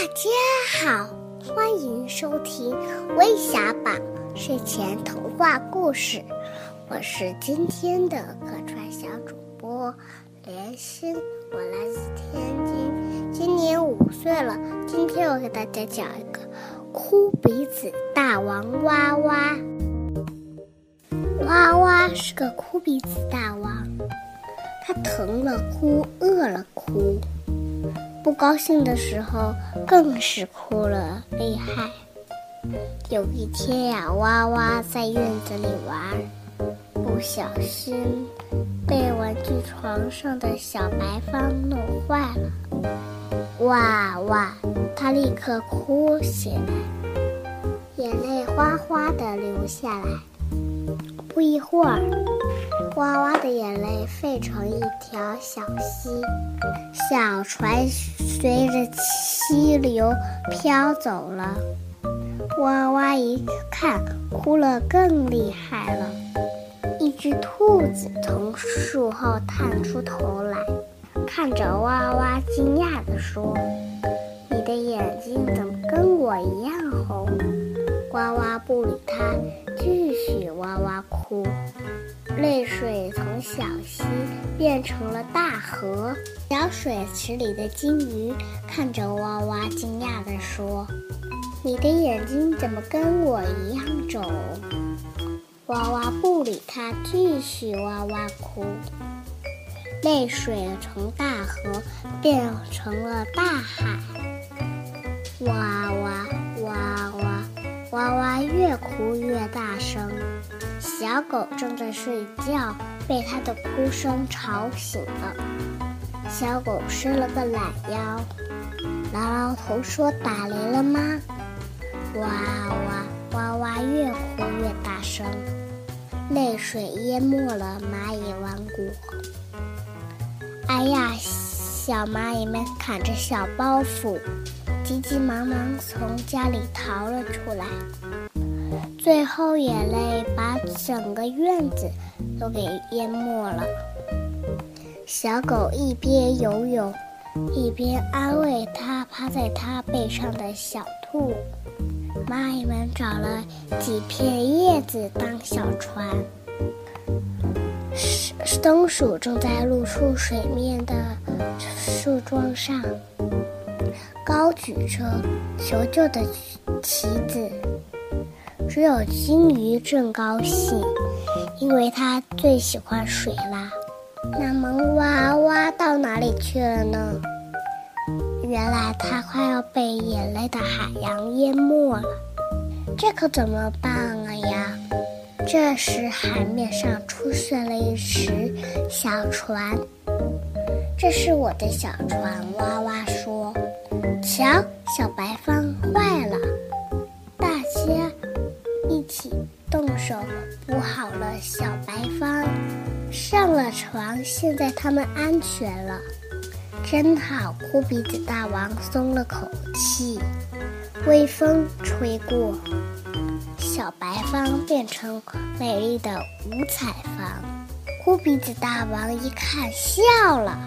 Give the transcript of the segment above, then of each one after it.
大家好，欢迎收听微小宝睡前童话故事。我是今天的客串小主播莲心，我来自天津，今年五岁了。今天我给大家讲一个哭鼻子大王哇哇。哇哇是个哭鼻子大王，他疼了哭，饿了哭。不高兴的时候更是哭了厉害。有一天呀，娃娃在院子里玩，不小心被玩具床上的小白方弄坏了。哇哇，他立刻哭起来，眼泪哗哗的流下来。不一会儿。哇哇的眼泪沸成一条小溪，小船随着溪流飘走了。哇哇一看，哭了更厉害了。一只兔子从树后探出头来，看着哇哇，惊讶地说：“你的眼睛怎么跟我一样？”哇哇不理它，继续哇哇哭。泪水从小溪变成了大河。小水池里的金鱼看着哇哇，惊讶地说：“你的眼睛怎么跟我一样肿？”哇哇不理它，继续哇哇哭。泪水从大河变成了大海。哇哇小狗正在睡觉，被它的哭声吵醒了。小狗伸了个懒腰，挠挠头说：“打雷了吗？”哇哇哇哇，越哭越大声，泪水淹没了蚂蚁王国。哎呀，小蚂蚁们扛着小包袱，急急忙忙从家里逃了出来。最后，眼泪把整个院子都给淹没了。小狗一边游泳，一边安慰它趴在它背上的小兔。蚂蚁们找了几片叶子当小船。松鼠正在露出水面的树桩上，高举着求救的旗子。只有金鱼正高兴，因为它最喜欢水啦。那么哇哇到哪里去了呢？原来它快要被眼泪的海洋淹没了，这可怎么办啊呀？这时海面上出现了一只小船，这是我的小船。娃娃说：“瞧，小白帆手补好了小白方，上了床。现在他们安全了，真好！哭鼻子大王松了口气。微风吹过，小白方变成美丽的五彩方。哭鼻子大王一看笑了，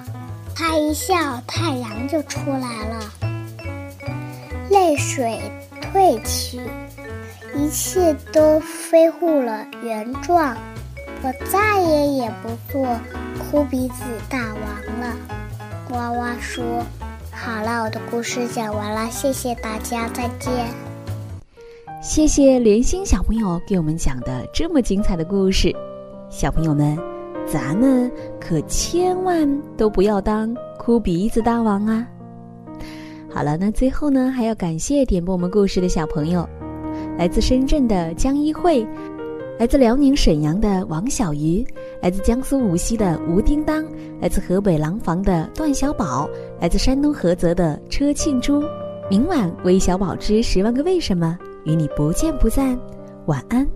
他一笑，太阳就出来了，泪水退去。一切都恢复了原状，我再也也不做哭鼻子大王了。娃娃说：“好了，我的故事讲完了，谢谢大家，再见。”谢谢连心小朋友给我们讲的这么精彩的故事。小朋友们，咱们可千万都不要当哭鼻子大王啊！好了，那最后呢，还要感谢点播我们故事的小朋友。来自深圳的江一慧，来自辽宁沈阳的王小鱼，来自江苏无锡的吴叮当，来自河北廊坊的段小宝，来自山东菏泽的车庆珠。明晚微小宝之十万个为什么与你不见不散，晚安。